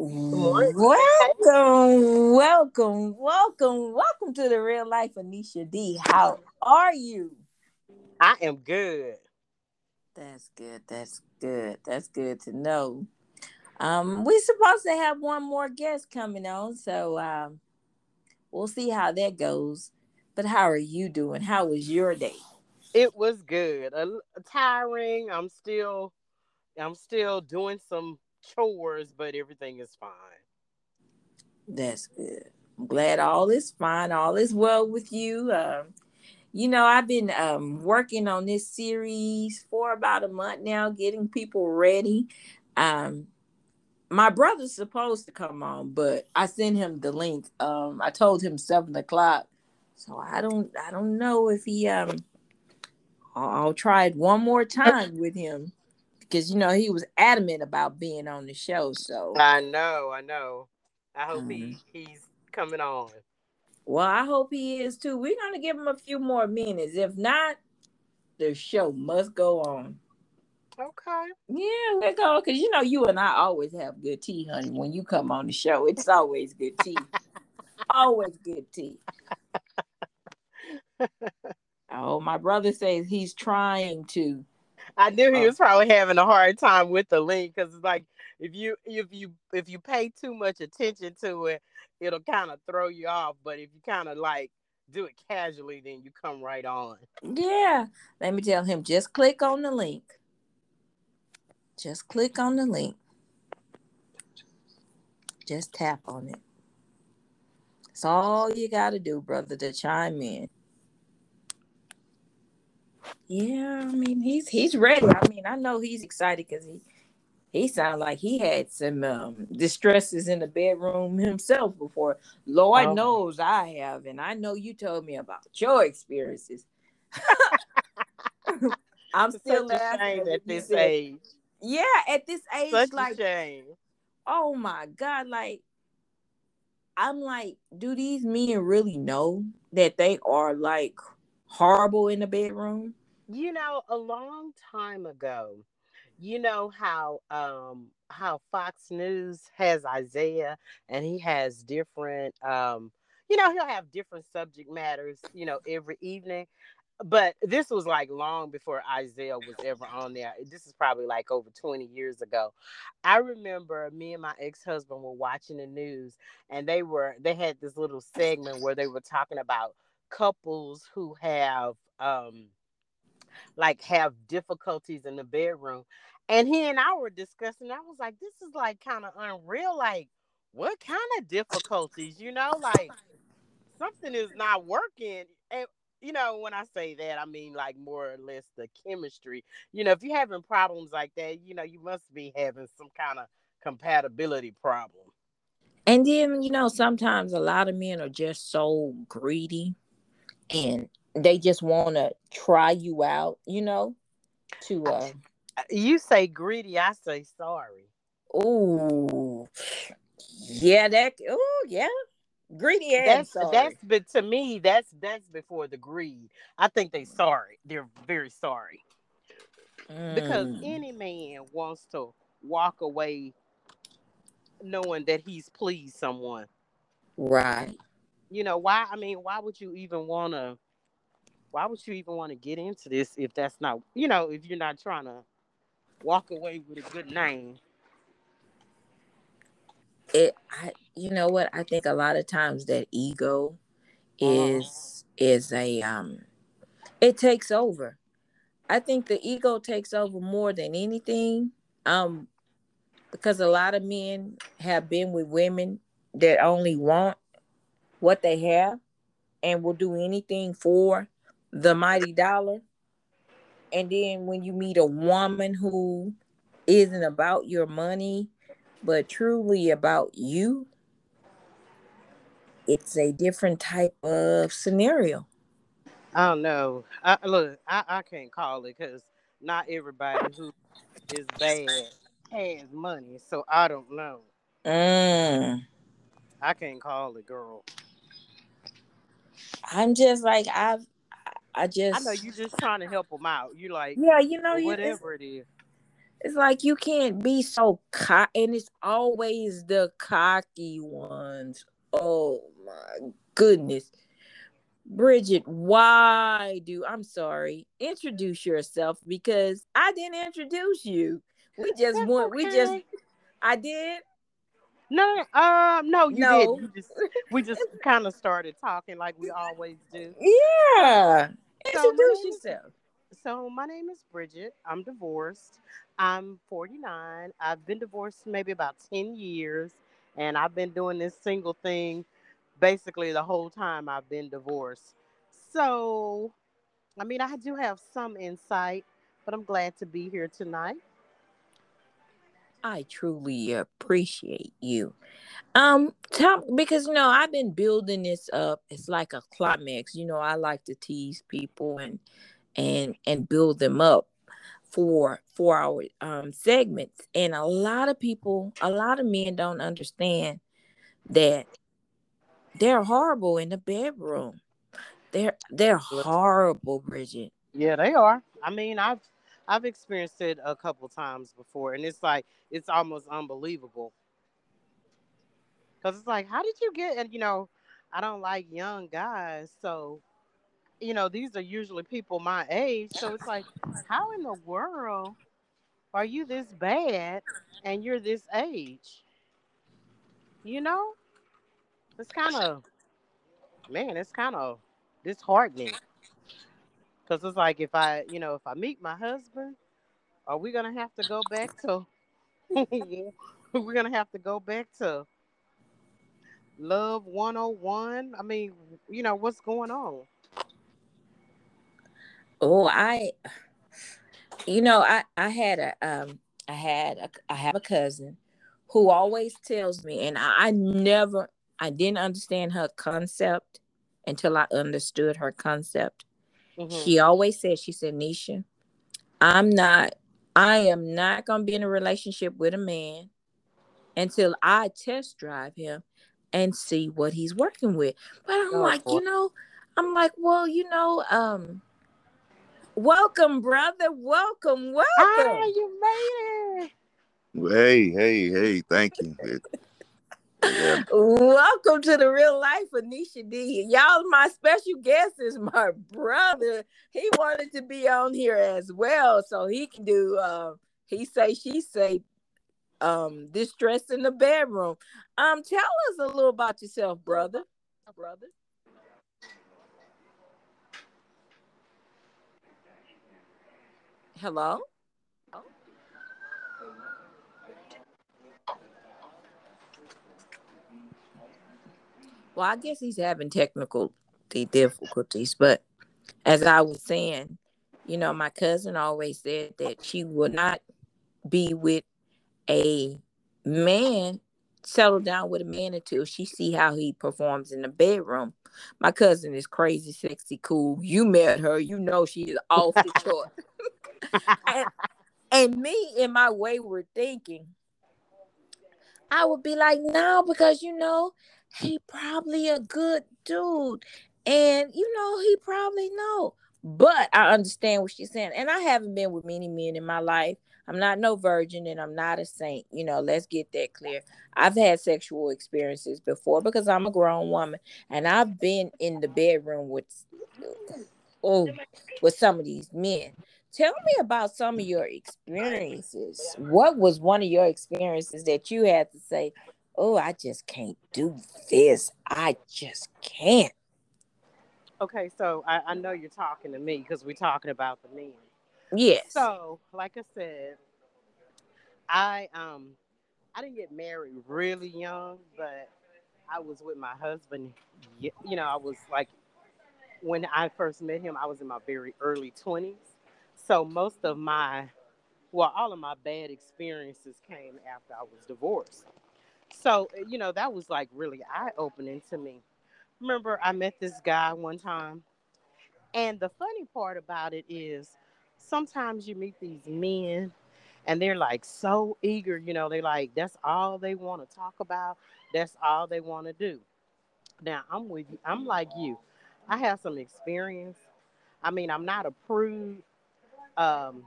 Welcome, welcome, welcome, welcome to the real life Kanisha D. How are you? I am good. That's good. That's good. That's good to know. Um, we're supposed to have one more guest coming on, so um, we'll see how that goes. But how are you doing? How was your day? It was good. A, a tiring. I'm still, I'm still doing some chores, but everything is fine. That's good. I'm glad all is fine. All is well with you. Um, you know, I've been um, working on this series for about a month now, getting people ready. Um, my brother's supposed to come on, but I sent him the link. Um, I told him seven o'clock, so I don't, I don't know if he. Um, I'll, I'll try it one more time with him because you know he was adamant about being on the show. So I know, I know. I hope um, he mm-hmm. he's coming on. Well, I hope he is too. We're gonna give him a few more minutes. If not, the show must go on. Okay. Yeah, we're going because you know you and I always have good tea, honey. When you come on the show, it's always good tea. always good tea. oh, my brother says he's trying to. I knew he was probably having a hard time with the link because it's like if you if you if you pay too much attention to it, it'll kind of throw you off. But if you kind of like do it casually, then you come right on. Yeah. Let me tell him just click on the link. Just click on the link. Just tap on it. That's all you got to do, brother, to chime in. Yeah, I mean he's he's ready. I mean, I know he's excited because he he sounded like he had some um, distresses in the bedroom himself before. Lord oh. knows I have, and I know you told me about your experiences. I'm it's still laughing at this said, age. Yeah, at this age, Such like, shame. oh my god, like, I'm like, do these men really know that they are like horrible in the bedroom? You know, a long time ago, you know how um how Fox News has Isaiah and he has different um you know he'll have different subject matters you know every evening but this was like long before Isaiah was ever on there. This is probably like over 20 years ago. I remember me and my ex-husband were watching the news and they were they had this little segment where they were talking about couples who have um like have difficulties in the bedroom. And he and I were discussing. I was like, this is like kind of unreal. Like, what kind of difficulties? You know, like something is not working. And you know, when I say that, I mean like more or less the chemistry. You know, if you're having problems like that, you know, you must be having some kind of compatibility problem. And then, you know, sometimes a lot of men are just so greedy and they just want to try you out, you know, to uh you say greedy, I say sorry. Oh, yeah, that. Oh, yeah, greedy and that's sorry. that's but to me that's that's before the greed. I think they sorry. They're very sorry mm. because any man wants to walk away knowing that he's pleased someone. Right. You know why? I mean, why would you even want to? Why would you even want to get into this if that's not you know if you're not trying to walk away with a good name. It, I, you know what? I think a lot of times that ego is uh, is a um, it takes over. I think the ego takes over more than anything. Um, because a lot of men have been with women that only want what they have and will do anything for the mighty dollar and then when you meet a woman who isn't about your money, but truly about you, it's a different type of scenario. I don't know. I, look, I, I can't call it because not everybody who is bad has money, so I don't know. Mm. I can't call it, girl. I'm just like I've I just I know you're just trying to help them out. You like yeah, you know, whatever it is. It's like you can't be so cocky, and it's always the cocky ones. Oh my goodness. Bridget, why do I'm sorry, introduce yourself because I didn't introduce you. We just That's want we just. I did. No, um, no, you No. did. You just we just kind of started talking like we always do. Yeah. Introduce yourself. So my name is Bridget. I'm divorced. I'm 49. I've been divorced maybe about 10 years, and I've been doing this single thing basically the whole time I've been divorced. So, I mean, I do have some insight, but I'm glad to be here tonight. I truly appreciate you. Um, tell because you know I've been building this up. It's like a climax. You know, I like to tease people and and and build them up for for our um segments. And a lot of people, a lot of men don't understand that they're horrible in the bedroom. They're they're horrible, Bridget. Yeah, they are. I mean, I've I've experienced it a couple times before, and it's like it's almost unbelievable. Cause it's like, how did you get? And you know, I don't like young guys, so you know, these are usually people my age. So it's like, how in the world are you this bad and you're this age? You know, it's kind of, man, it's kind of disheartening. Cause it's like if I, you know, if I meet my husband, are we gonna have to go back to? we're gonna have to go back to love 101. I mean, you know, what's going on? Oh, I you know, I I had a um I had a I have a cousin who always tells me and I, I never I didn't understand her concept until I understood her concept. Mhm. She always said, she said, Nisha, I'm not I am not gonna be in a relationship with a man until I test drive him and see what he's working with. But I'm Oh, like, boy. you know, I'm like, well, you know, um, welcome, brother. Welcome, welcome. Ah, you made it. Hey, hey, hey, thank you. Welcome to the real life of Nisha D. Y'all, my special guest is my brother. He wanted to be on here as well, so he can do uh he say she say um distress in the bedroom. Um tell us a little about yourself, brother. Brother. Hello? Well, I guess he's having technical difficulties, but as I was saying, you know, my cousin always said that she would not be with a man, settle down with a man until she see how he performs in the bedroom. My cousin is crazy, sexy, cool. You met her, you know she is off the chart. and, and me in my wayward thinking, I would be like, no, because you know, he probably a good dude. And you know, he probably know. But I understand what she's saying. And I haven't been with many men in my life. I'm not no virgin and I'm not a saint. You know, let's get that clear. I've had sexual experiences before because I'm a grown woman and I've been in the bedroom with oh with some of these men. Tell me about some of your experiences. What was one of your experiences that you had to say, "Oh, I just can't do this. I just can't." Okay, so I, I know you're talking to me because we're talking about the men. Yes. So, like I said, I um I didn't get married really young, but I was with my husband. You know, I was like when I first met him, I was in my very early twenties. So most of my, well, all of my bad experiences came after I was divorced. So you know that was like really eye opening to me. Remember, I met this guy one time, and the funny part about it is sometimes you meet these men and they're like so eager, you know, they like that's all they want to talk about, that's all they want to do. Now I'm with you, I'm like you. I have some experience. I mean, I'm not a prude. Um,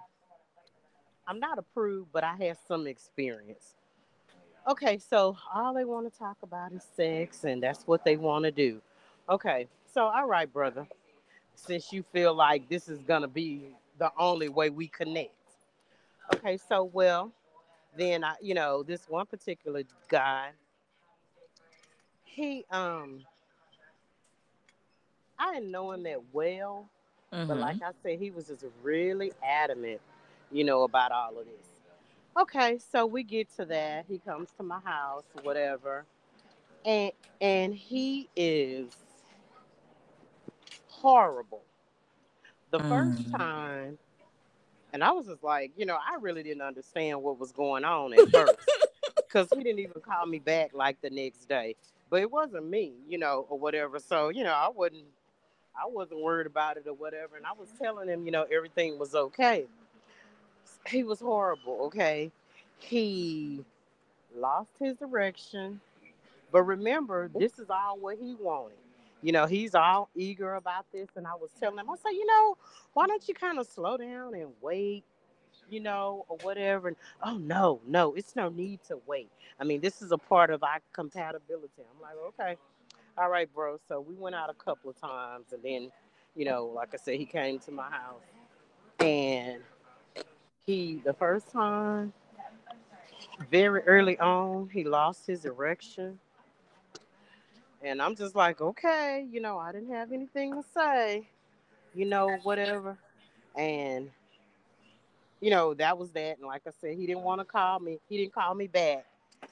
I'm not approved, but I have some experience. Okay, so all they want to talk about is sex, and that's what they want to do. Okay, so all right, brother. Since you feel like this is gonna be the only way we connect. Okay, so well, then I, you know, this one particular guy, he um I didn't know him that well, mm-hmm. but like I said, he was just really adamant, you know, about all of this. Okay, so we get to that. He comes to my house, whatever. And and he is horrible. The mm. first time, and I was just like, you know, I really didn't understand what was going on at first. Because he didn't even call me back like the next day. But it wasn't me, you know, or whatever. So, you know, I wasn't I wasn't worried about it or whatever. And I was telling him, you know, everything was okay he was horrible. Okay, he lost his direction, but remember, this is all what he wanted. You know, he's all eager about this, and I was telling him, I said, you know, why don't you kind of slow down and wait, you know, or whatever. And oh no, no, it's no need to wait. I mean, this is a part of our compatibility. I'm like, okay, all right, bro. So we went out a couple of times, and then, you know, like I said, he came to my house, and he the first time very early on he lost his erection. And i'm just like okay you know i didn't have anything to say you know whatever. And you know that was that. And like i said he didn't want to call me he didn't call me back.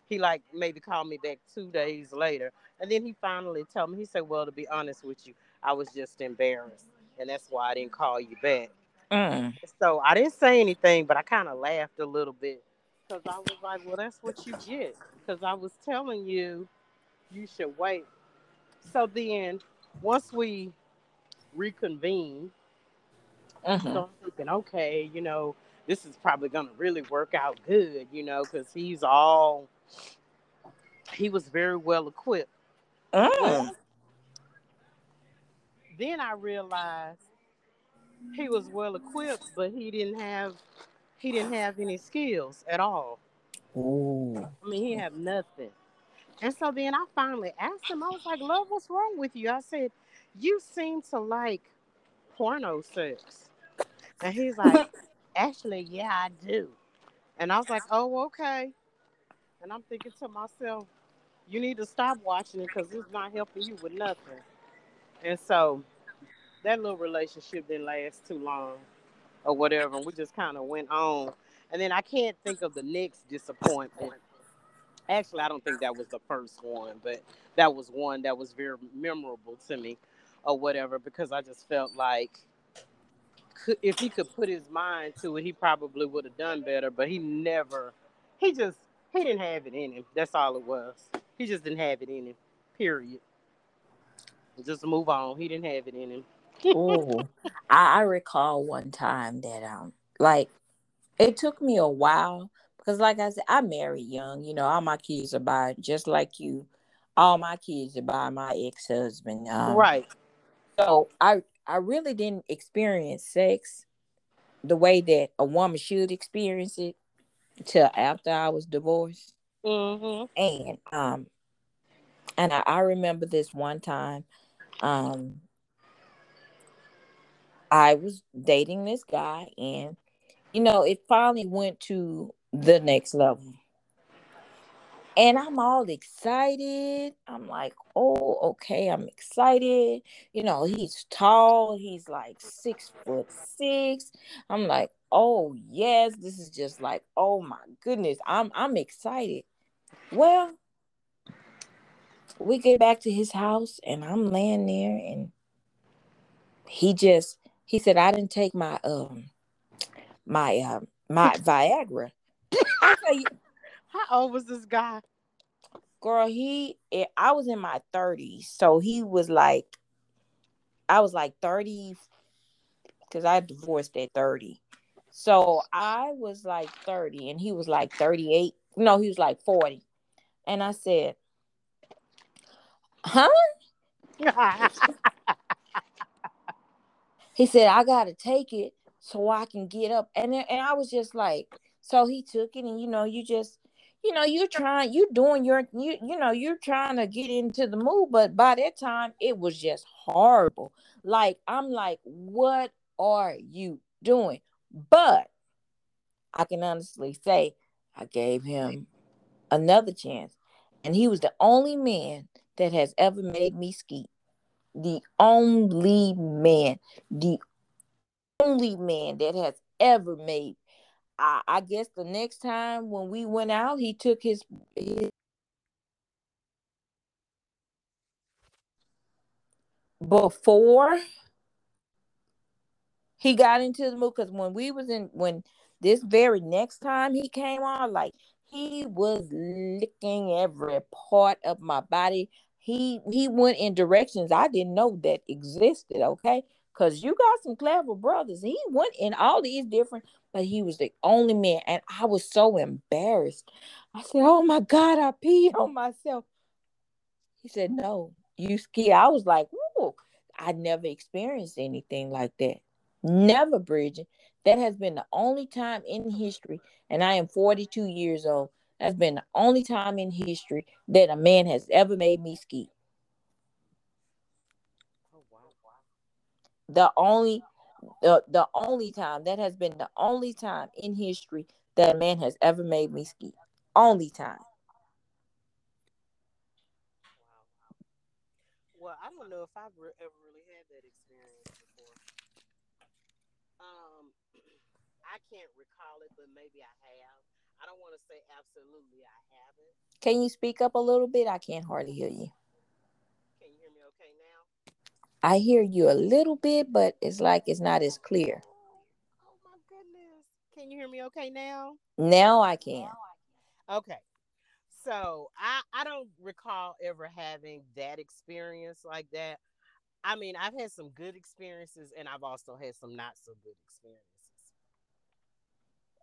He like maybe called me back two days later. And then he finally told me he said well to be honest with you i was just embarrassed and that's why i didn't call you back Mm. So I didn't say anything, but I kind of laughed a little bit because I was like, well, that's what you get. Because I was telling you, you should wait. So then, once we reconvene, mm-hmm. so I'm thinking, okay, you know, this is probably going to really work out good, you know, because he's all, he was very well equipped. Mm. Then I realized he was well equipped, but he didn't have he didn't have any skills at all. Ooh. I mean, he had nothing. And so then I finally asked him, I was like, Love, what's wrong with you? I said, You seem to like porno sex. And he's like, Actually, yeah, I do. And I was like, Oh, okay. And I'm thinking to myself, You need to stop watching it because it's not helping you with nothing. And so that little relationship didn't last too long or whatever. And we just kind of went on. And then I can't think of the next disappointment. Actually, I don't think that was the first one, but that was one that was very memorable to me or whatever because I just felt like if he could put his mind to it, he probably would have done better, but he never, he just, he didn't have it in him. That's all it was. He just didn't have it in him, period. Just move on. He didn't have it in him oh, I, I recall one time that um, like it took me a while because, like I said, I married young. You know, all my kids are by just like you. All my kids are by my ex husband. Um, right. So I I really didn't experience sex the way that a woman should experience it till after I was divorced. Mm-hmm. And um, and I, I remember this one time, um, I was dating this guy, and you know, it finally went to the next level. And I'm all excited. I'm like, oh, okay, I'm excited. You know, he's tall, he's like six foot six. I'm like, oh yes, this is just like, oh my goodness, I'm I'm excited. Well, we get back to his house and I'm laying there and he just he said, I didn't take my um my um my Viagra. How old was this guy? Girl, he eh, I was in my 30s. So he was like I was like 30 because I divorced at 30. So I was like 30 and he was like 38. No, he was like 40. And I said, Huh? He said, I gotta take it so I can get up. And and I was just like, So he took it, and you know, you just, you know, you're trying, you're doing your, you, you know, you're trying to get into the mood, but by that time, it was just horrible. Like I'm like, what are you doing? But I can honestly say, I gave him another chance, and he was the only man that has ever made me skeet. The only man, the only man that has ever made. I, I guess the next time when we went out, he took his, his before he got into the mood because when we was in when this very next time he came on, like he was licking every part of my body. He he went in directions I didn't know that existed. Okay, because you got some clever brothers. He went in all these different, but he was the only man, and I was so embarrassed. I said, "Oh my God, I peed on myself." He said, "No, you ski." I was like, "Whoa!" I never experienced anything like that. Never, Bridget. That has been the only time in history, and I am 42 years old. That's been the only time in history that a man has ever made me ski. The only the, the only time that has been the only time in history that a man has ever made me ski. Only time. Well, I don't know if I've re- ever really had that experience before. Um, I can't recall it, but maybe I have. I don't want to say absolutely I haven't. Can you speak up a little bit? I can't hardly hear you. Can you hear me okay now? I hear you a little bit, but it's like it's not as clear. Oh my goodness. Can you hear me okay now? Now I can. Okay. So I I don't recall ever having that experience like that. I mean, I've had some good experiences and I've also had some not so good experiences.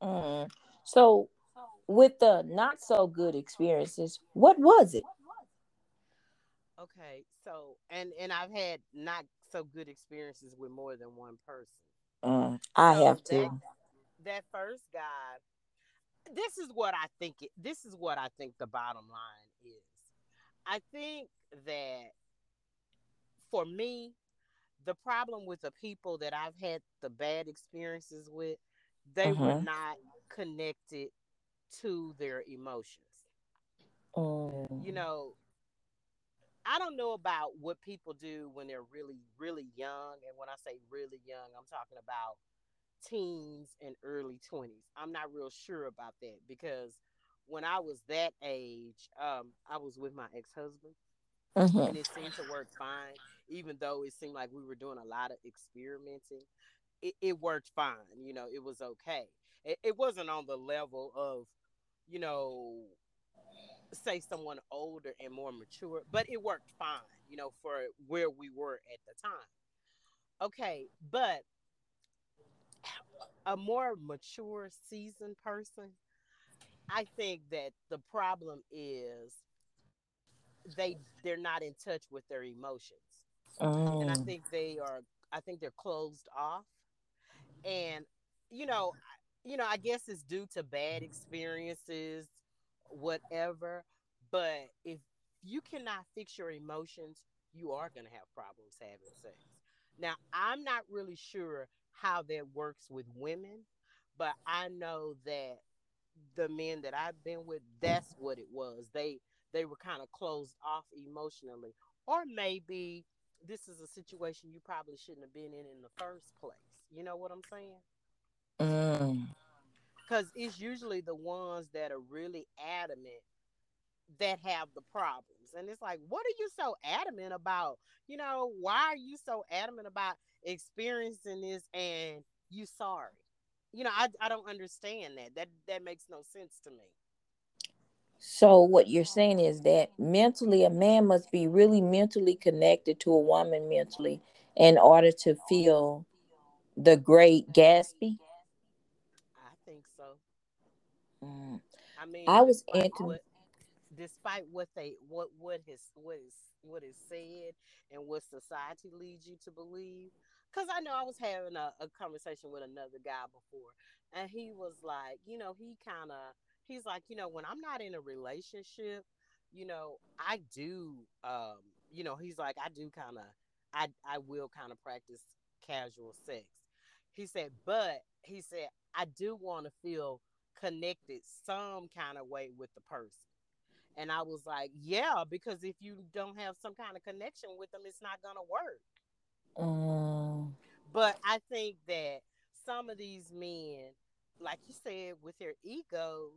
Mm. So, with the not so good experiences, what was it? Okay, so and and I've had not so good experiences with more than one person. Mm, I So have that to. that first guy, this is what I think. It, this is what I think the bottom line is. I think that for me, the problem with the people that I've had the bad experiences with, they were Mm-hmm. not connected to their emotions. You Mm, know, I don't know about what people do when they're really, really young. And when I say really young, I'm talking about teens and early 20s. I'm not real sure about that because when I was that age, um, I was with my ex husband mhm. and it seemed to work fine, even though it seemed like we were doing a lot of experimenting. It, it worked fine. You know, it was okay. It, it wasn't on the level of, you know, say someone older and more mature, but it worked fine, you know, for where we were at the time. Okay, but a more mature, seasoned person, I think that the problem is they they're not in touch with their emotions. And I Mm, think they are I think they're closed off and you know, you know, I guess it's due to bad experiences, whatever, but if you cannot fix your emotions, you are going to have problems having sex. Now, I'm not really sure how that works with women, but I know that the men that I've been with, that's what it was. They they were kind of closed off emotionally, or maybe this is a situation you probably shouldn't have been in in the first place. You know what I'm saying? Mm. Because it's usually the ones that are really adamant that have the problems, and it's like, what are you so adamant about? You know, why are you so adamant about experiencing this and you sorry? You know, I, I don't understand that. That that makes no sense to me. So what you're saying is that mentally, a man must be really mentally connected to a woman mentally in order to feel the great Gatsby. I think so. Mm. I mean, I was despite into. what despite what they what what is what is what is said and what society leads you to believe because I know I was having a, a conversation with another guy before, and he was like, you know, he kind of, he's like, you know, when I'm not in a relationship, you know, I do, um, you know, he's like, I do kind of, I, I will kind of practice casual sex. He said, but he said, I do want to feel connected some kind of way with the person. And I was like, yeah, because if you don't have some kind of connection with them, it's not going to work. Mm. But I think that some of these men, like you said, with their egos,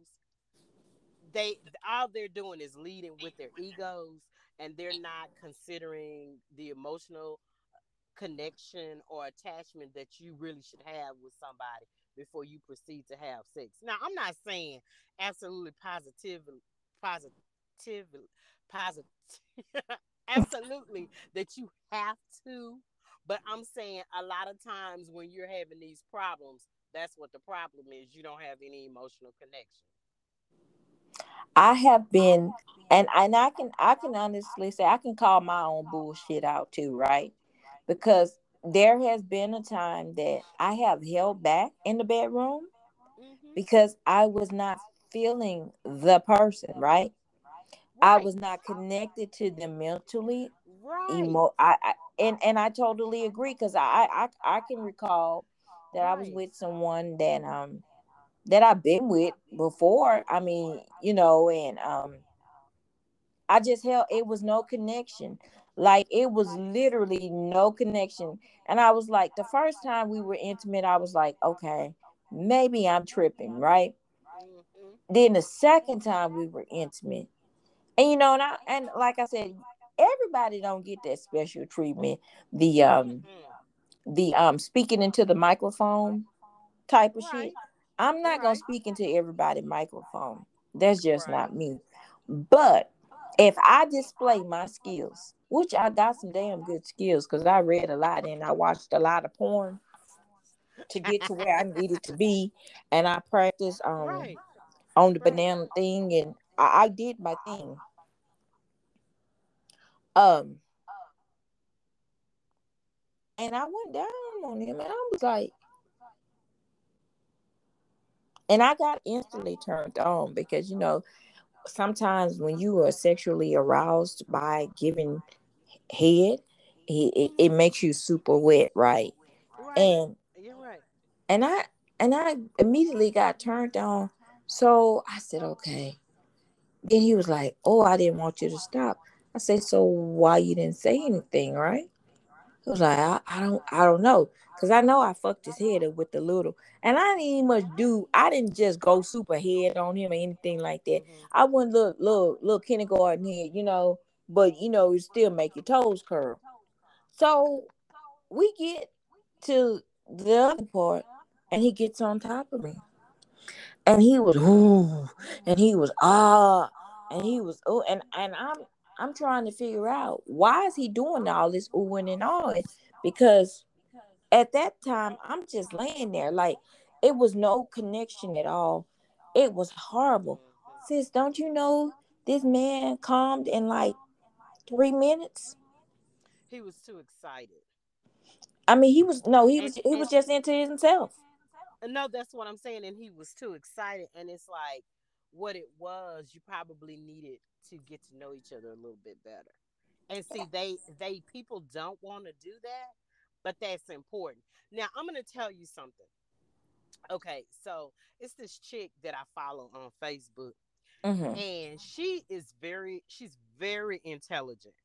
they all they're doing is leading with their egos and they're not considering the emotional connection or attachment that you really should have with somebody before you proceed to have sex. Now, I'm not saying absolutely positively positively positive absolutely that you have to but I'm saying a lot of times when you're having these problems, that's what the problem is. You don't have any emotional connection. I have been, and and I can I can honestly say I can call my own bullshit out too, right? Because there has been a time that I have held back in the bedroom mm-hmm. because I was not feeling the person, right? right? I was not connected to them mentally. Right. Emo- I, I and and I totally agree because I, I I can recall that right. I was with someone that um that I've been with before. I mean, you know, and um I just held it was no connection. Like it was literally no connection. And I was like, the first time we were intimate, I was like, okay, maybe I'm tripping, right? Mm-hmm. Then the second time we were intimate, and you know, and I and like I said, everybody don't get that special treatment. The um the um speaking into the microphone type of shit. I'm not gonna speak into everybody microphone. That's just not me. But if I display my skills, which I got some damn good skills because I read a lot and I watched a lot of porn to get to where I needed to be, and I practiced um on the banana thing, and I, I did my thing. Um, and I went down on him, and I was like, and I got instantly turned on because you know sometimes when you are sexually aroused by giving head, it, it, it makes you super wet, right? right? And you're right. And I and I immediately got turned on. So I said, okay. Then he was like, "Oh, I didn't want you to stop." I said, so why you didn't say anything, right? He was like, I, I don't, I don't know, cause I know I fucked his head up with the little, and I didn't even much do. I didn't just go super head on him or anything like that. Mm-hmm. I went little, little, little kindergarten head, you know, but you know, it still make your toes curl. So we get to the other part, and he gets on top of me, and he was ooh, and he was ah, and he was oh, and and I'm I'm trying to figure out why is he doing all this oohing and awing? Because at that time I'm just laying there like it was no connection at all. It was horrible. Sis, don't you know this man calmed in like three minutes? He was too excited. I mean, he was no, he was he was just into himself. No, that's what I'm saying, and he was too excited, and it's like what it was. You probably needed to get to know each other a little bit better. And see, they they people don't want to do that, but that's important. Now, I'm going to tell you something. Okay, so it's this chick that I follow on Facebook, mm-hmm. and she is very she's very intelligent,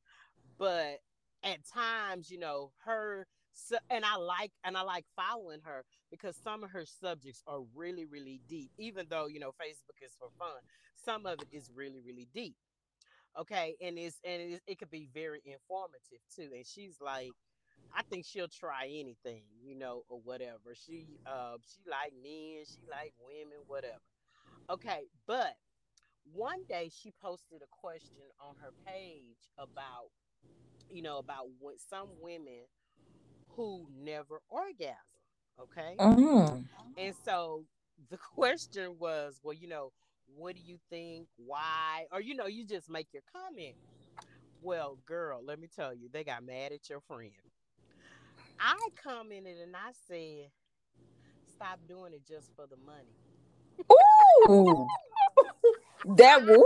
but at times, you know, her so, and I like and I like following her because some of her subjects are really really deep. Even though you know Facebook is for fun, some of it is really really deep okay and it's and it, it could be very informative too and she's like i think she'll try anything you know or whatever she uh she like men she like women whatever okay but one day she posted a question on her page about you know about what some women who never orgasm okay mm-hmm. and so the question was well you know what do you think? Why? Or you know, you just make your comment. Well, girl, let me tell you, they got mad at your friend. I commented and I said, "Stop doing it just for the money." Ooh, that woo!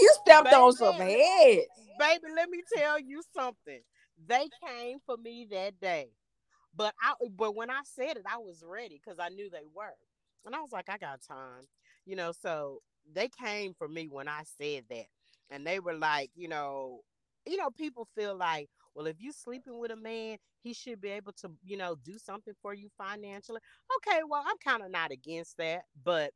You stepped Baby, on some heads. Baby, let me tell you something. They came for me that day. But I but when I said it, I was ready because I knew they were. And I was like, I got time. You know, so they came for me when I said that. And they were like, you know, you know, people feel like, well, if you're sleeping with a man, he should be able to, you know, do something for you financially. Okay, well, I'm kind of not against that, but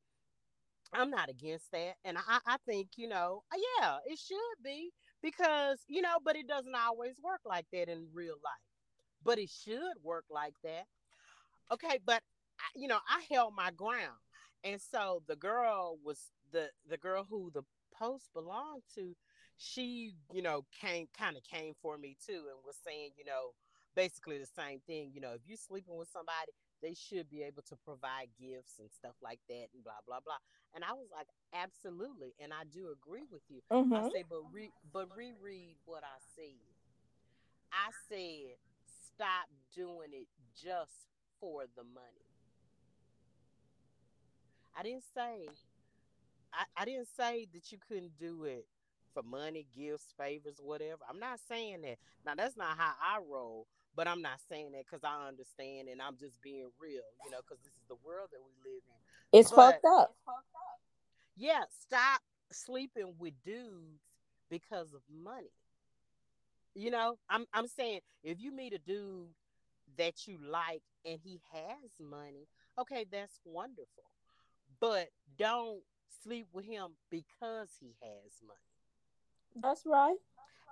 I'm not against that. And I, I think, you know, uh, yeah, it should be because, you know, but it doesn't always work like that in real life but it should work like that. Okay, but you know, I held my ground. And so the girl was the the girl who the post belonged to, she, you know, came kind of came for me too and was saying, you know, basically the same thing, you know, if you're sleeping with somebody, they should be able to provide gifts and stuff like that and blah blah blah. And I was like, absolutely, and I do agree with you. Mm-hmm. I say, but re- but reread what I said. I said stop doing it just for the money. I didn't say I, I didn't say that you couldn't do it for money, gifts, favors, whatever. I'm not saying that. Now that's not how I roll, but I'm not saying that because I understand and I'm just being real, you know, because this is the world that we live in. It's but, fucked up. Yeah, stop sleeping with dudes because of money. You know, I'm I'm saying if you meet a dude that you like and he has money, okay, that's wonderful. But don't sleep with him because he has money. That's right.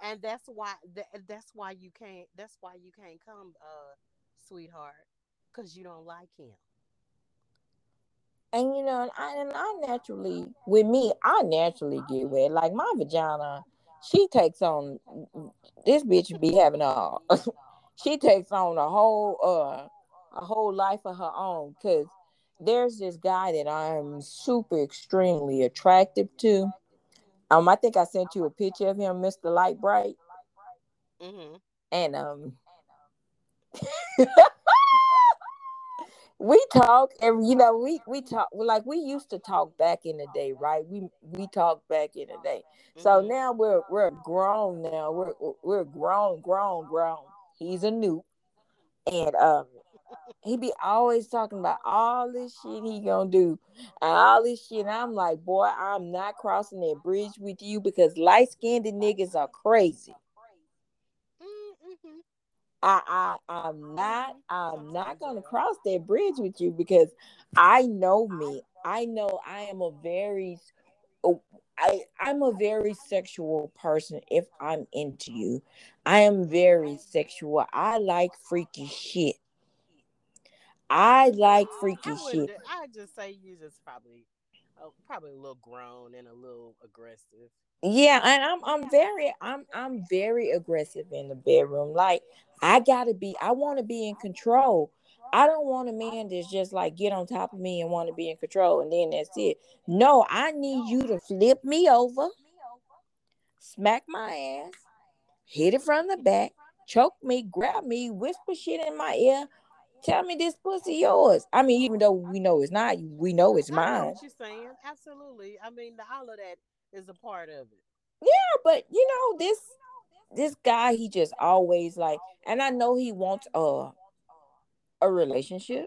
And that's why that, that's why you can't that's why you can't come uh sweetheart cuz you don't like him. And you know, and I, and I naturally, with me, I naturally get wet. Like my vagina, she takes on this bitch be having a she takes on a whole uh a whole life of her own because there's this guy that I'm super extremely attractive to. Um, I think I sent you a picture of him, Mr. Light Bright. Mm-hmm. And um we talk and you know we we talk like we used to talk back in the day right we we talk back in the day so mm-hmm. now we're we're grown now we're we're grown grown grown he's a new and um he be always talking about all this shit he gonna do and all this shit and i'm like boy i'm not crossing that bridge with you because light-skinned niggas are crazy mm-hmm. I, I I'm not I'm not gonna cross that bridge with you because I know me. I know I am a very I I'm a very sexual person if I'm into you. I am very sexual. I like freaky shit. I like freaky I shit. I just say you just probably uh, probably a little grown and a little aggressive. Yeah, and I'm I'm very I'm I'm very aggressive in the bedroom. Like I gotta be, I want to be in control. I don't want a man that's just like get on top of me and want to be in control and then that's it. No, I need you to flip me over, smack my ass, hit it from the back, choke me, grab me, whisper shit in my ear. Tell me this pussy yours. I mean, even though we know it's not, we know it's mine. Know what you're saying? Absolutely. I mean, all of that is a part of it. Yeah, but you know, this this guy, he just always like, and I know he wants a a relationship.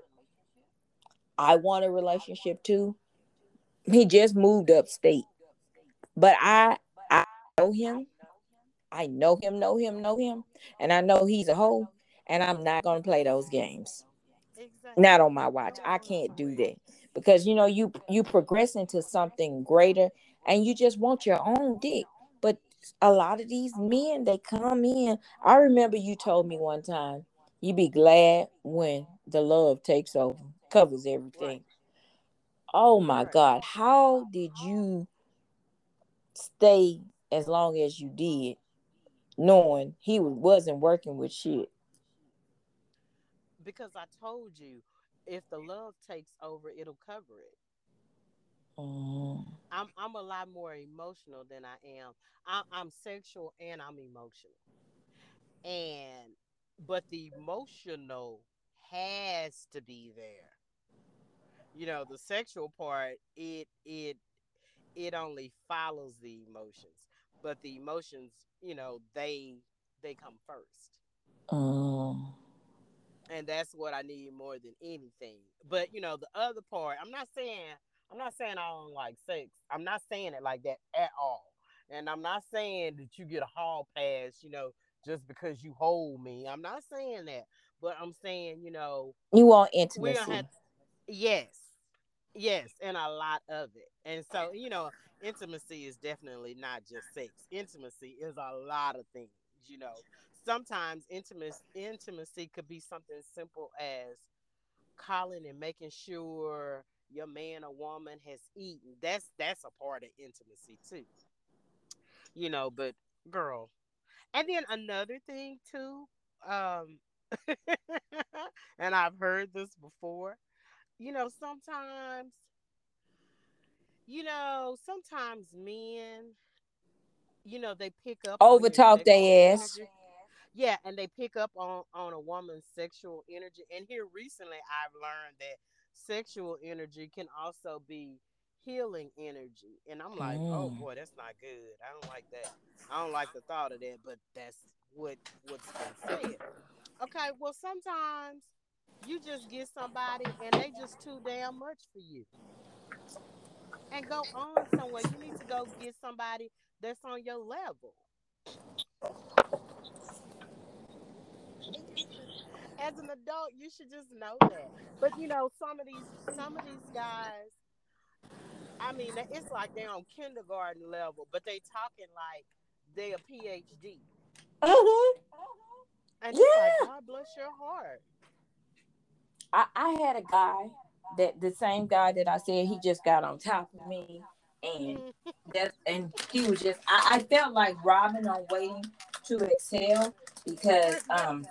I want a relationship too. He just moved upstate. But I I know him. I know him, know him, know him. And I know he's a hoe. And I'm not gonna play those games. Exactly. Not on my watch. I can't do that. Because you know, you you progress into something greater and you just want your own dick. But a lot of these men, they come in. I remember you told me one time, you be glad when the love takes over, covers everything. Oh my. God. How did you stay as long as you did, knowing he wasn't working with shit? Because I told you, if the love takes over, it'll cover it. Mm. I'm I'm a lot more emotional than I am. I'm, I'm sexual and I'm emotional. And but the emotional has to be there. You know, the sexual part, it it it only follows the emotions, but the emotions, you know, they they come first. Mm. And that's what I need more than anything. But you know, the other part, I'm not saying I'm not saying I don't like sex. I'm not saying it like that at all. And I'm not saying that you get a hall pass, you know, just because you hold me. I'm not saying that. But I'm saying, you know, you want intimacy. Yes. Yes, and a lot of it. And so, you know, intimacy is definitely not just sex. Intimacy is a lot of things, you know. Sometimes intimacy intimacy could be something simple as calling and making sure your man or woman has eaten. That's that's a part of intimacy too. You know, but girl. And then another thing too, um and I've heard this before. You know, sometimes you know, sometimes men you know, they pick up over talk their ass. Yeah, and they pick up on on a woman's sexual energy. And here recently I've learned that sexual energy can also be healing energy. And I'm like, oh, mm. oh boy, that's not good. I don't like that. I don't like the thought of that, but that's what what's been said. Okay, well sometimes you just get somebody and they just too damn much for you. And go on somewhere. You need to go get somebody that's on your level as an adult, you should just know that. But you know, some of these some of these guys, I mean, it's like they're on kindergarten level, but they talking like they a PhD. Mm-hmm. And yeah. like, God bless your heart. I, I had a guy that the same guy that I said he just got on top of me and that and he was just I, I felt like Robin on waiting to exhale because um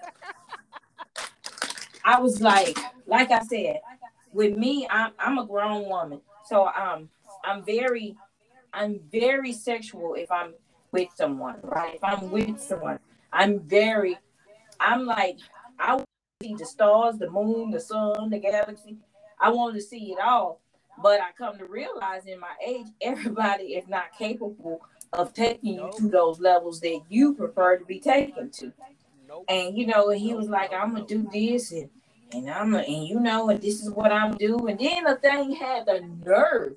I was like, like I said, with me, I'm I'm a grown woman, so um, I'm very, I'm very sexual if I'm with someone, right? If I'm with someone, I'm very, I'm like, I see the stars, the moon, the sun, the galaxy. I want to see it all, but I come to realize in my age, everybody is not capable of taking you to those levels that you prefer to be taken to. And you know, he was like, I'm gonna do this and and I'm and you know, and this is what I'm doing. And then the thing had the nerve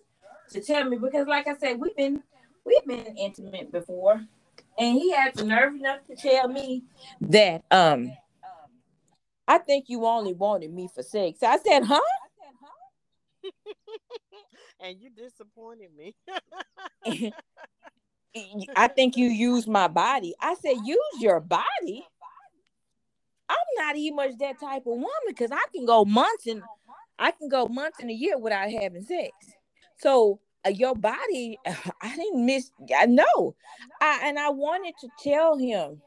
to tell me because, like I said, we've been we've been intimate before, and he had the nerve enough to tell me that um I think you only wanted me for sex. I said, huh? and you disappointed me. I think you used my body. I said, use your body. I'm not even much that type of woman because I can go months and I can go months in a year without having sex. So uh, your body, I didn't miss. I know, I and I wanted to tell him,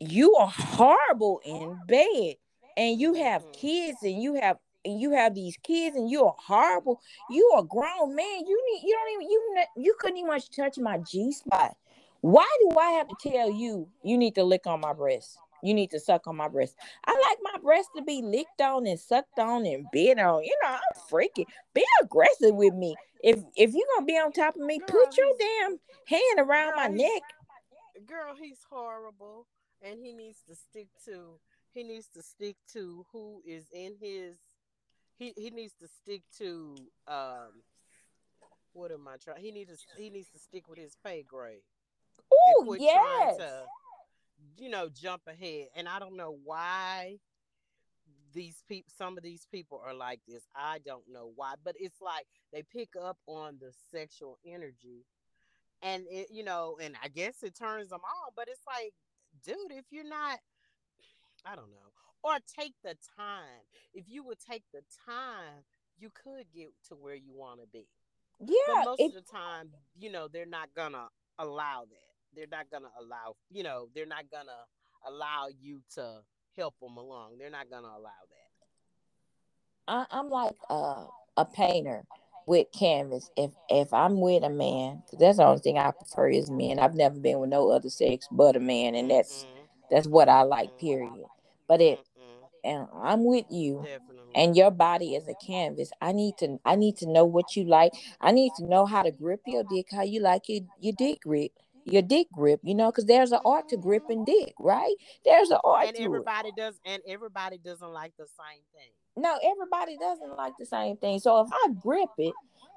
you are horrible in bed, and you have mm-hmm. kids, and you have and you have these kids, and you are horrible. You are grown man. You need. You don't even. You you couldn't even touch my G spot. Why do I have to tell you you need to lick on my breast? You need to suck on my breast. I like my breast to be licked on and sucked on and bit on. You know, I'm freaky. Be aggressive with me. If if you're gonna be on top of me, girl, put your damn hand around girl, my neck. Girl, he's horrible. And he needs to stick to he needs to stick to who is in his he, he needs to stick to um what am I trying? He needs to he needs to stick with his pay grade. Oh yes. To, you know, jump ahead. And I don't know why these people some of these people are like this. I don't know why, but it's like they pick up on the sexual energy and it, you know, and I guess it turns them on, but it's like, dude, if you're not I don't know. Or take the time. If you would take the time, you could get to where you want to be. Yeah. But most it, of the time, you know, they're not gonna allow that they're not gonna allow you know they're not gonna allow you to help them along they're not gonna allow that I, i'm like a, a painter with canvas if if i'm with a man because that's the only thing i prefer is men i've never been with no other sex but a man and that's mm-hmm. That's what I like, period. But it Mm-mm. and I'm with you. Definitely. And your body is a canvas. I need to I need to know what you like. I need to know how to grip your dick, how you like your, your dick grip, your dick grip, you know, because there's an art to gripping dick, right? There's an art and everybody does and everybody doesn't like the same thing. No, everybody doesn't like the same thing. So if I grip it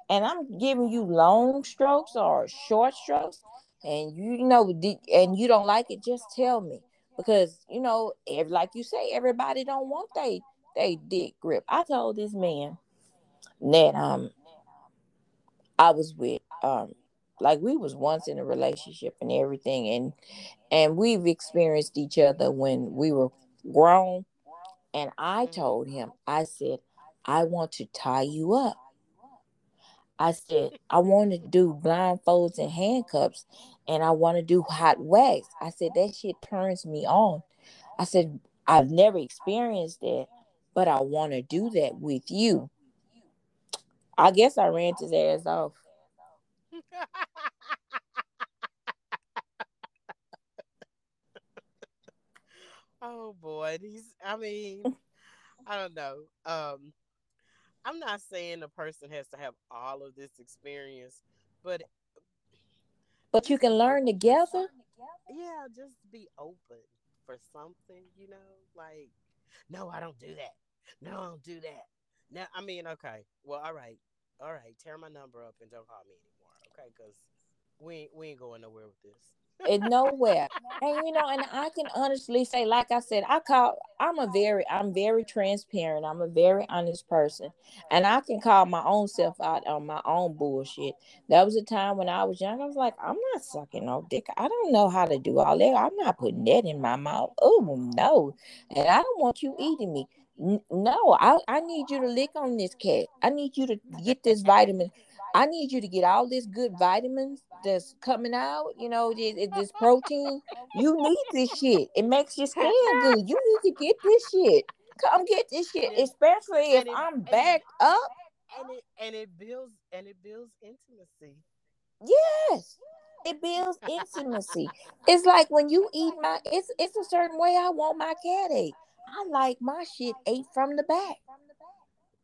and I'm giving you long strokes or short strokes, and you know, and you don't like it, just tell me because you know, ev- like you say, everybody don't want they they dick grip. I told this man that um I was with um like we was once in a relationship and everything, and and we've experienced each other when we were grown. And I told him, I said, I want to tie you up. I said, I want to do blindfolds and handcuffs, and I want to do hot wax. I said, that shit turns me on. I said, I've never experienced that, but I want to do that with you. I guess I ran his ass off. oh boy, these I mean, I don't know. Um I'm not saying a person has to have all of this experience, but But you can learn together. yeah, just be open for something, you know? Like, no, I don't do that. No, I don't do that. Now, I mean, okay. Well, all right. All right. Tear my number up and don't call me anymore. Okay, because we we ain't going nowhere with this. and nowhere. And you know, and I can honestly say, like I said, I call I'm a very I'm very transparent. I'm a very honest person. And I can call my own self out on my own bullshit. That was a time when I was young. I was like, I'm not sucking no dick. I don't know how to do all that. I'm not putting that in my mouth. Oh no. And I don't want you eating me. No, I, I need you to lick on this cat. I need you to get this vitamin. I need you to get all this good vitamins that's coming out. You know, this, this protein. You need this shit. It makes your skin good. You need to get this shit. Come get this shit, especially if it- I'm and it- up. And it and it builds and it builds intimacy. Yes, it builds intimacy. It's like when you eat my. It's it's a certain way I want my cat ate. I like my shit ate from the back.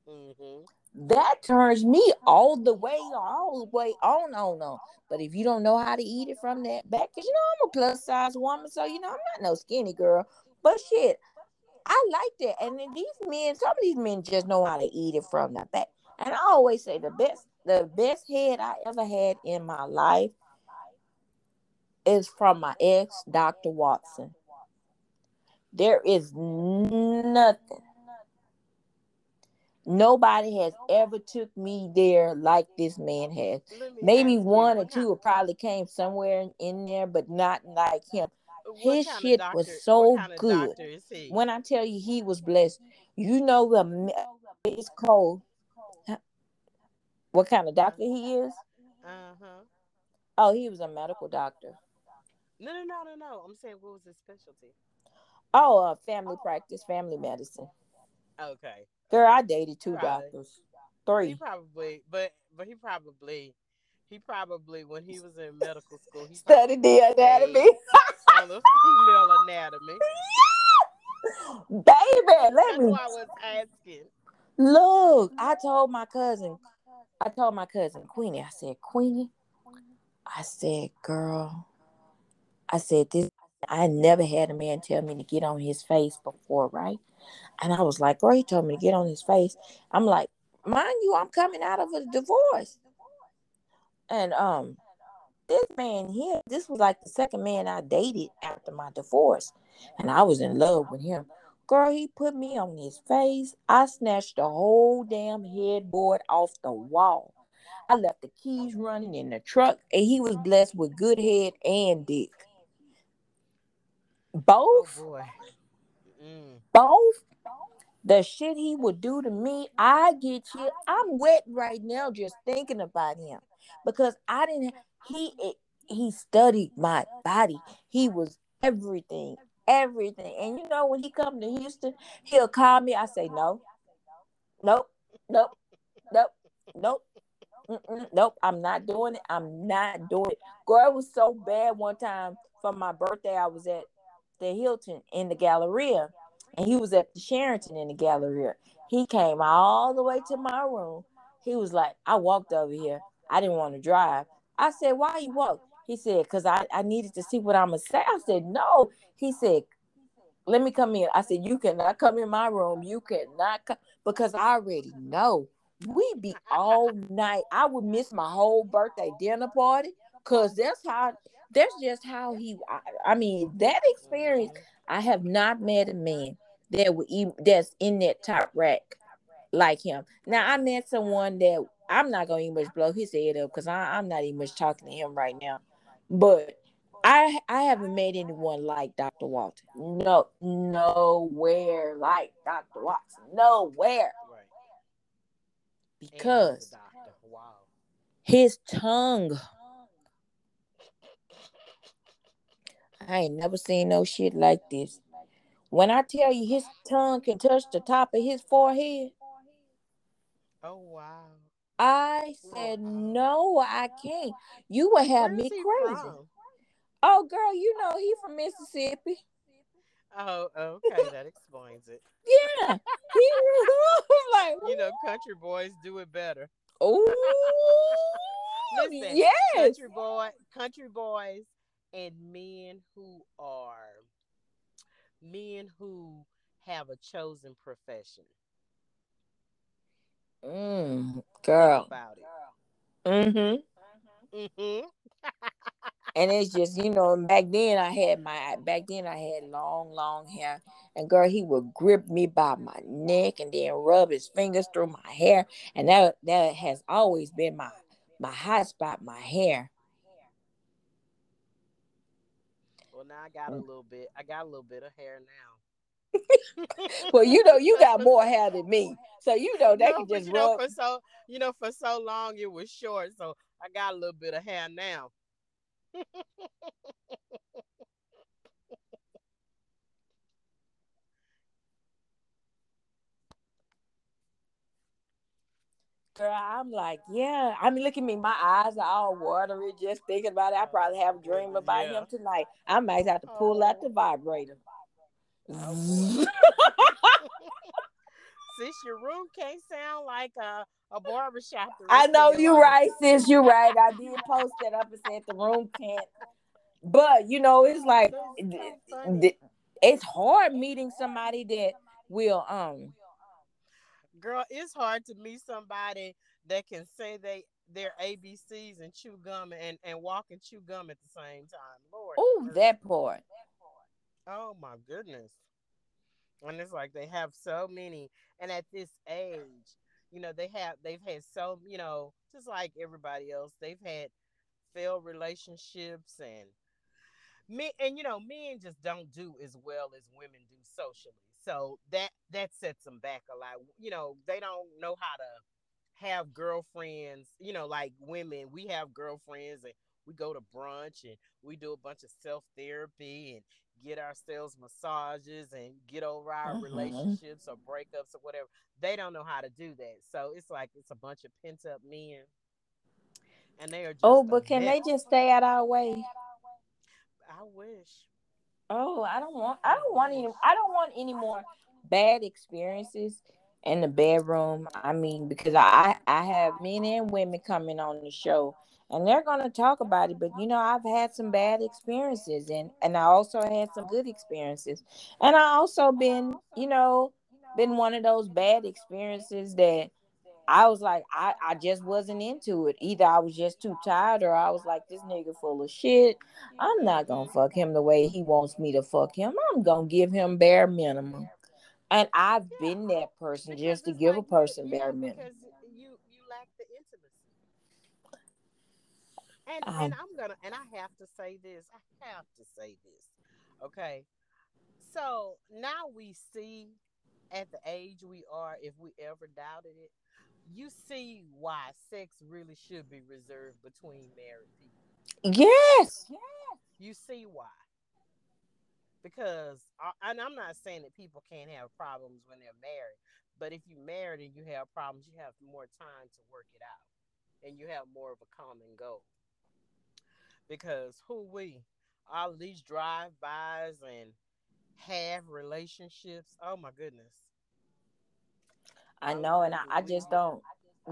Mm-hmm. That turns me all the way, all the way on, on, on. But if you don't know how to eat it from that back, because you know I'm a plus size woman, so you know I'm not no skinny girl. But shit, I like that. And then these men, some of these men just know how to eat it from the back. And I always say the best, the best head I ever had in my life is from my ex, Dr. Watson. There is nothing. Nobody has ever took me there like this man has. Maybe one or two probably came somewhere in, there, but not like him. his shit doctor- was so good. doctor is he? When I tell you he was blessed, you know the it's cold. What kind of doctor he is? Uh-huh. Oh, he was a medical doctor. No, no, no, no, no. I'm saying what was his specialty? Oh, uh, family practice, family medicine. Okay. Girl, I dated two Probably. doctors, He three. probably but but he probably he probably when he was in medical school he Studied the anatomy. on the female anatomy. Baby, let That's me why I was asking. look. I told my cousin, I told my cousin Queenie, I said, Queenie, I said, girl, I said this. I never had a man tell me to get on his face before, right? And I was like, girl, he told me to get on his face. I'm like, mind you, I'm coming out of a divorce. And um, this man here, this was like the second man I dated after my divorce. And I was in love with him. Girl, he put me on his face. I snatched the whole damn headboard off the wall. I left the keys running in the truck, and he was blessed with good head and dick. Oh Both, boy. Mm. both. The shit he would do to me, I get you. I'm wet right now just thinking about him because I didn't. He he studied my body. He was everything, everything. And you know when he come to Houston, he'll call me. I say no, nope, nope, nope, nope. Mm-mm, nope, I'm not doing it. I'm not doing it. Girl, it was so bad one time for my birthday. I was at the Hilton in the Galleria, and he was at the Sheraton in the Galleria. He came all the way to my room. He was like, I walked over here. I didn't want to drive. I said, Why you walk? He said, Because I, I needed to see what I'm going to say. I said, No. He said, Let me come in. I said, You cannot come in my room. You cannot come because I already know. we'd be all night. I would miss my whole birthday dinner party because that's how that's just how he I, I, mean that experience i have not met a man that would even that's in that top rack like him. Now i met someone that i'm not gonna even much blow his head up because i'm not even much talking to him right now. But i i haven't met anyone like dr walton. No nowhere like dr watson. Nowhere. Because his tongue I ain't never seen no shit like this. When I tell you his tongue can touch the top of his forehead. Oh wow. I said no, I can't. You would have me crazy. From? Oh girl, you know he from Mississippi. Oh, okay, that explains it. Yeah, he like you know, country boys do it better. Oh, yes, country boy, country boys and men who are men who have a chosen profession. Mm, girl. About it. Mm-hmm. Mm-hmm. and it's just, you know, back then I had my back then I had long, long hair. And girl, he would grip me by my neck and then rub his fingers through my hair. And that that has always been my my hot spot, my hair. Well, now I got a mm. little bit. I got a little bit of hair now. well, you know, you got more hair than me, so you know they no, can just you. Know, for so you know, for so long it was short, so I got a little bit of hair now. Girl, I'm like, yeah. I mean, look at me. My eyes are all watery just thinking about it. I probably have a dream about yeah. him tonight. I might have to pull out the vibrator. Oh, sis, your room can't sound like a, a barbershop. I know you're right, sis. You're right. I did post that up and said the room can't. But, you know, it's like, it's hard meeting somebody that will, um, girl, it's hard to meet somebody that can say they their ABCs and chew gum and, and walk and chew gum at the same time. Lord. Oh, that part. Oh my goodness. And it's like they have so many and at this age, you know, they have they've had so you know, just like everybody else, they've had failed relationships and me and you know, men just don't do as well as women do socially. So that that sets them back a lot. You know, they don't know how to have girlfriends. You know, like women, we have girlfriends and we go to brunch and we do a bunch of self therapy and get ourselves massages and get over our uh-huh. relationships or breakups or whatever. They don't know how to do that. So it's like it's a bunch of pent up men. And they are just Oh, but can mess. they just stay out our way? I wish. Oh, I don't want. I don't want any. I don't want any more bad experiences in the bedroom. I mean, because I I have men and women coming on the show, and they're gonna talk about it. But you know, I've had some bad experiences, and and I also had some good experiences, and I also been you know been one of those bad experiences that I was like, I, I just wasn't into it. Either I was just too tired or I was like, this nigga full of shit. I'm not gonna fuck him the way he wants me to fuck him. I'm gonna give him bare minimum. And I've been that person because just to give like a person you, bare minimum. Because you you lack the intimacy. And um, and I'm gonna and I have to say this. I have to say this. Okay. So now we see at the age we are, if we ever doubted it, you see why sex really should be reserved between married people. Yes. Yes. You see why. Because, and I'm not saying that people can't have problems when they're married, but if you're married and you have problems, you have more time to work it out and you have more of a common goal. Because who we, all these drive-bys and have relationships. Oh my goodness. I know, and I, I just don't.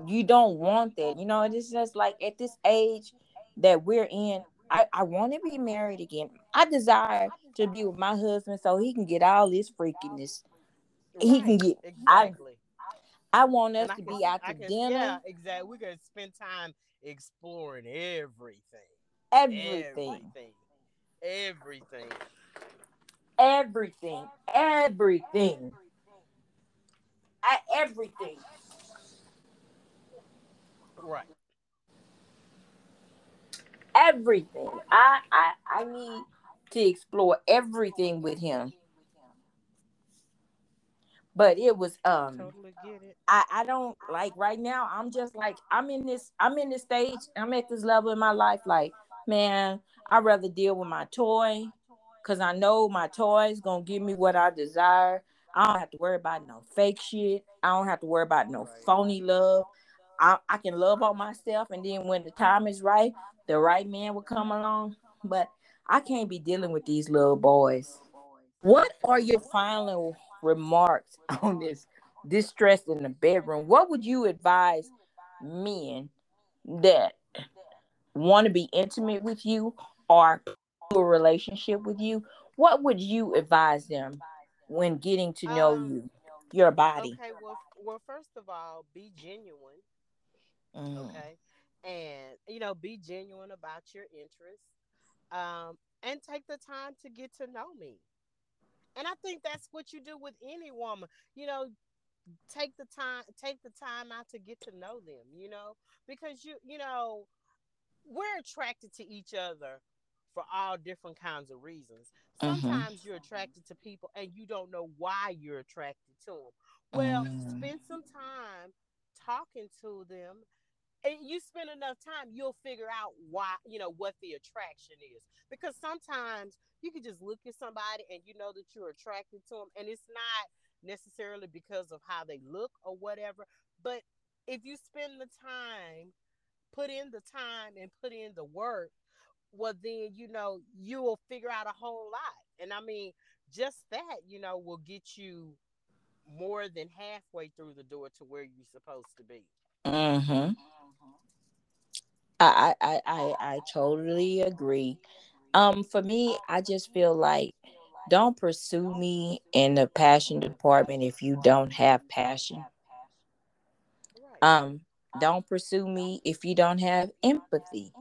You don't want that, you know. It's just like at this age that we're in. I, I want to be married again. I desire to be with my husband so he can get all this freakiness. Right, he can get exactly. I, I want us to can, be out to can, dinner. Yeah, exactly. We're gonna spend time exploring everything. Everything. Everything. Everything. Everything. Everything. Right. Everything. I I I need to explore everything with him. But it was um totally get it. I, I don't like right now I'm just like I'm in this I'm in this stage, I'm at this level in my life, like, man, I'd rather deal with my toy because I know my toy is gonna give me what I desire. I don't have to worry about no fake shit. I don't have to worry about no phony love. I, I can love on myself, and then when the time is right, the right man will come along. But I can't be dealing with these little boys. What are your final remarks on this distress in the bedroom? What would you advise men that want to be intimate with you or a relationship with you? What would you advise them when getting to know um, you, your body? Okay, well, well, first of all, be genuine. Mm. Okay, and you know, be genuine about your interests, um, and take the time to get to know me. And I think that's what you do with any woman. You know, take the time, take the time out to get to know them. You know, because you, you know, we're attracted to each other for all different kinds of reasons. Mm-hmm. Sometimes mm-hmm. you're attracted to people and you don't know why you're attracted to them. Well, mm. spend some time talking to them and you spend enough time, you'll figure out why, you know, what the attraction is. Because sometimes you can just look at somebody and you know that you're attracted to them, and it's not necessarily because of how they look or whatever. But if you spend the time, put in the time and put in the work, well, then, you know, you will figure out a whole lot. And I mean, just that, you know, will get you more than halfway through the door to where you're supposed to be. Mm-hmm. I, I I I totally agree. Um, for me, I just feel like don't pursue me in the passion department if you don't have passion. Um, don't pursue me if you don't have empathy.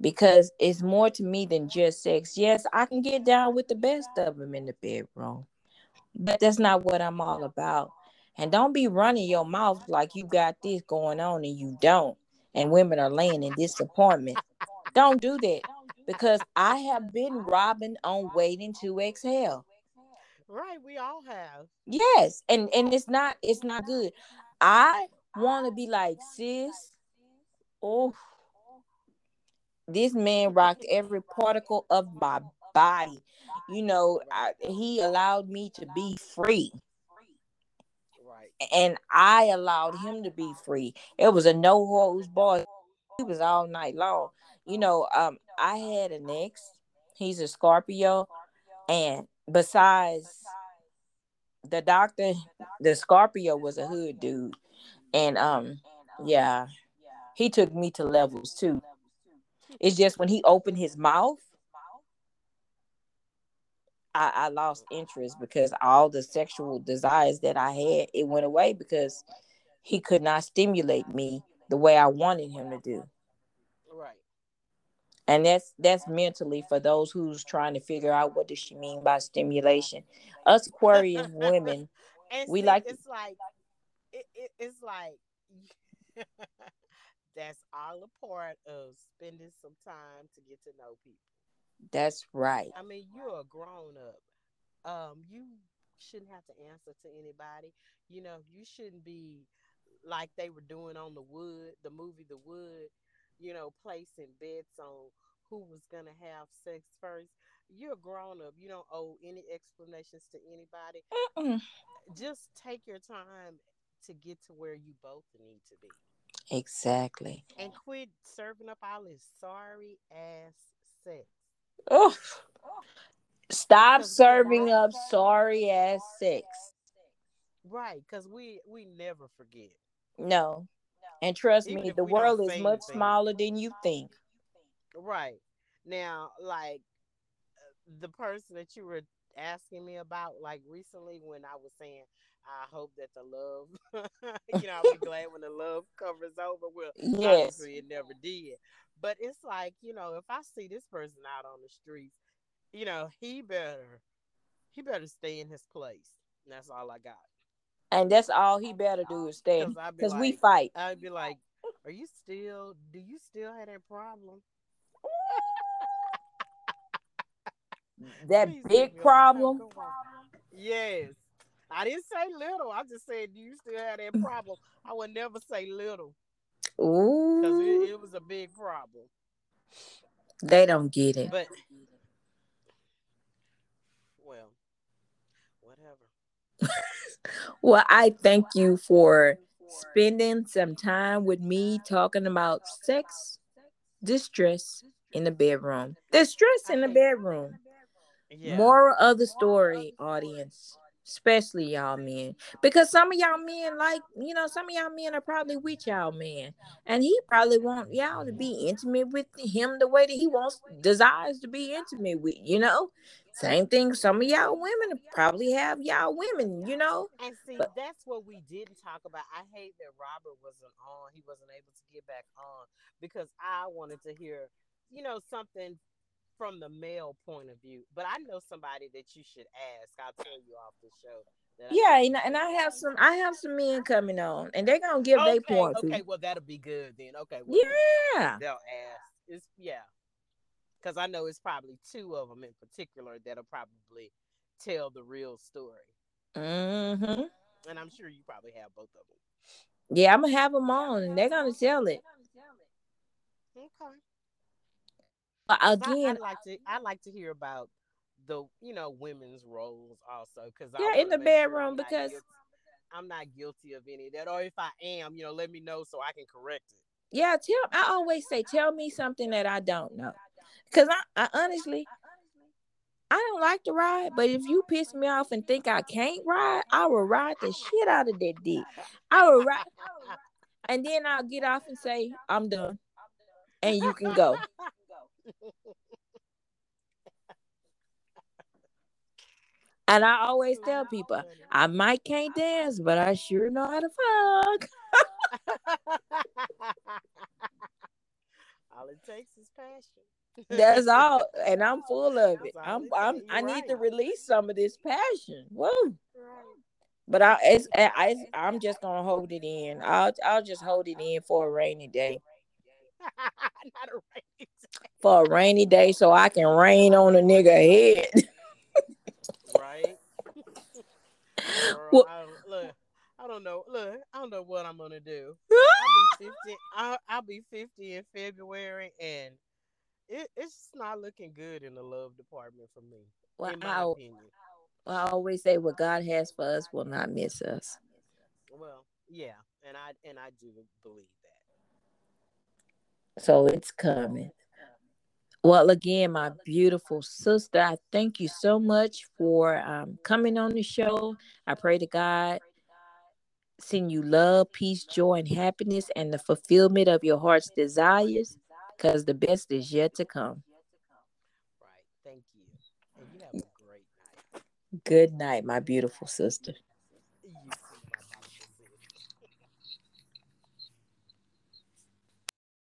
Because it's more to me than just sex. Yes, I can get down with the best of them in the bedroom, but that's not what I'm all about. And don't be running your mouth like you got this going on and you don't and women are laying in disappointment. Don't do that because I have been Robin on waiting to exhale. Right, we all have. Yes, and and it's not it's not good. I want to be like sis. Oh, this man rocked every particle of my body. You know, I, he allowed me to be free Right. and I allowed him to be free. It was a no holds bar. He was all night long. You know, um, I had an ex. He's a Scorpio, and besides the doctor, the Scorpio was a hood dude, and um, yeah, he took me to levels too. It's just when he opened his mouth I, I lost interest because all the sexual desires that I had, it went away because he could not stimulate me the way I wanted him to do. Right. And that's that's mentally for those who's trying to figure out what does she mean by stimulation. Us Aquarius women, we see, like it's like it, it, it's like that's all a part of spending some time to get to know people. That's right. I mean, you're a grown up. Um, you shouldn't have to answer to anybody. You know, you shouldn't be like they were doing on the wood, the movie The Wood, you know, placing bets on who was gonna have sex first. You're a grown up. You don't owe any explanations to anybody. Mm-mm. Just take your time to get to where you both need to be. Exactly. And quit serving up all this sorry ass sex. Oh, Stop serving up sorry ass sex. Right, because we we never forget. No. And trust Even me, the world is much smaller than you think. Right. Now, like the person that you were asking me about, like recently when I was saying, I hope that the love, you know, I'll be glad when the love covers over. Well, Yes. obviously it never did. But it's like, you know, if I see this person out on the streets, you know, he better, he better stay in his place. And that's all I got. And that's all he better do is stay. 'Cause I'd be Because we fight. I'd be like, are you still, do you still have that problem? That Please big problem. Yes. I didn't say little. I just said, you still have that problem? I would never say little because it, it was a big problem. They don't get it. But, well, whatever. Well, I thank you for spending some time with me talking about sex, distress in the bedroom. Distress in the bedroom. Yeah. Moral of the story, audience, especially y'all men, because some of y'all men like you know some of y'all men are probably with y'all man, and he probably want y'all to be intimate with him the way that he wants desires to be intimate with. You know, same thing. Some of y'all women probably have y'all women. You know, And see, But- that's what we didn't talk about. I hate that Robert wasn't on. He wasn't able to get back on because I wanted to hear, you know, something from the male point of view. But I know somebody that you should ask. I'll tell you off the show. that I yeah, and, you and I have some I have some men coming on, and they're gonna give okay, their point. of view. Okay, well that'll be good then. Okay, well, Yeah. they'll ask. It's yeah, because I know it's probably two of them in particular that'll probably tell the real story, Mm-hmm. and I'm sure you probably have both of them. Yeah, I'm gonna have them on, and they're gonna tell it. Okay. But I, again, I'd like to. I'd like to hear about the you know women's roles also because Yeah, in the bedroom, because- I'm not guilty of any of that, or if I am, you know, let me know so I can correct it. yeah, tell. I always say, tell me something that I don't know, because I, I honestly, I don't like to ride. But if you piss me off and think I can't ride, I will ride the shit out of that dick. I will ride, and then I'll get off and say, I'm done, and you can go. And I always tell people, I might can't dance, but I sure know how to fuck. all it takes is passion. That's all, and I'm full of it. I'm, I'm. I need to release some of this passion. Whoa! Right. But I, it's, I, it's, I'm just gonna hold it in. I'll, I'll just hold it in for a rainy day, a race. for a rainy day, so I can rain on a nigga head. right? Girl, Well- I, don't- look, I don't know. Look, I don't know what I'm gonna do. I'll be fifty. I'll, I'll be fifty in February, and it, it's not looking good in the love department for me, well, in my I, opinion. I always say, what God has for us will not miss us. Well, yeah, and I and I do believe that. So it's coming. Well, again, my beautiful sister, I thank you so much for um, coming on the show. I pray to God send you love, peace, joy, and happiness, and the fulfillment of your heart's desires, because the best is yet to come. Right. Thank you, you have a great night. Good night, my beautiful sister.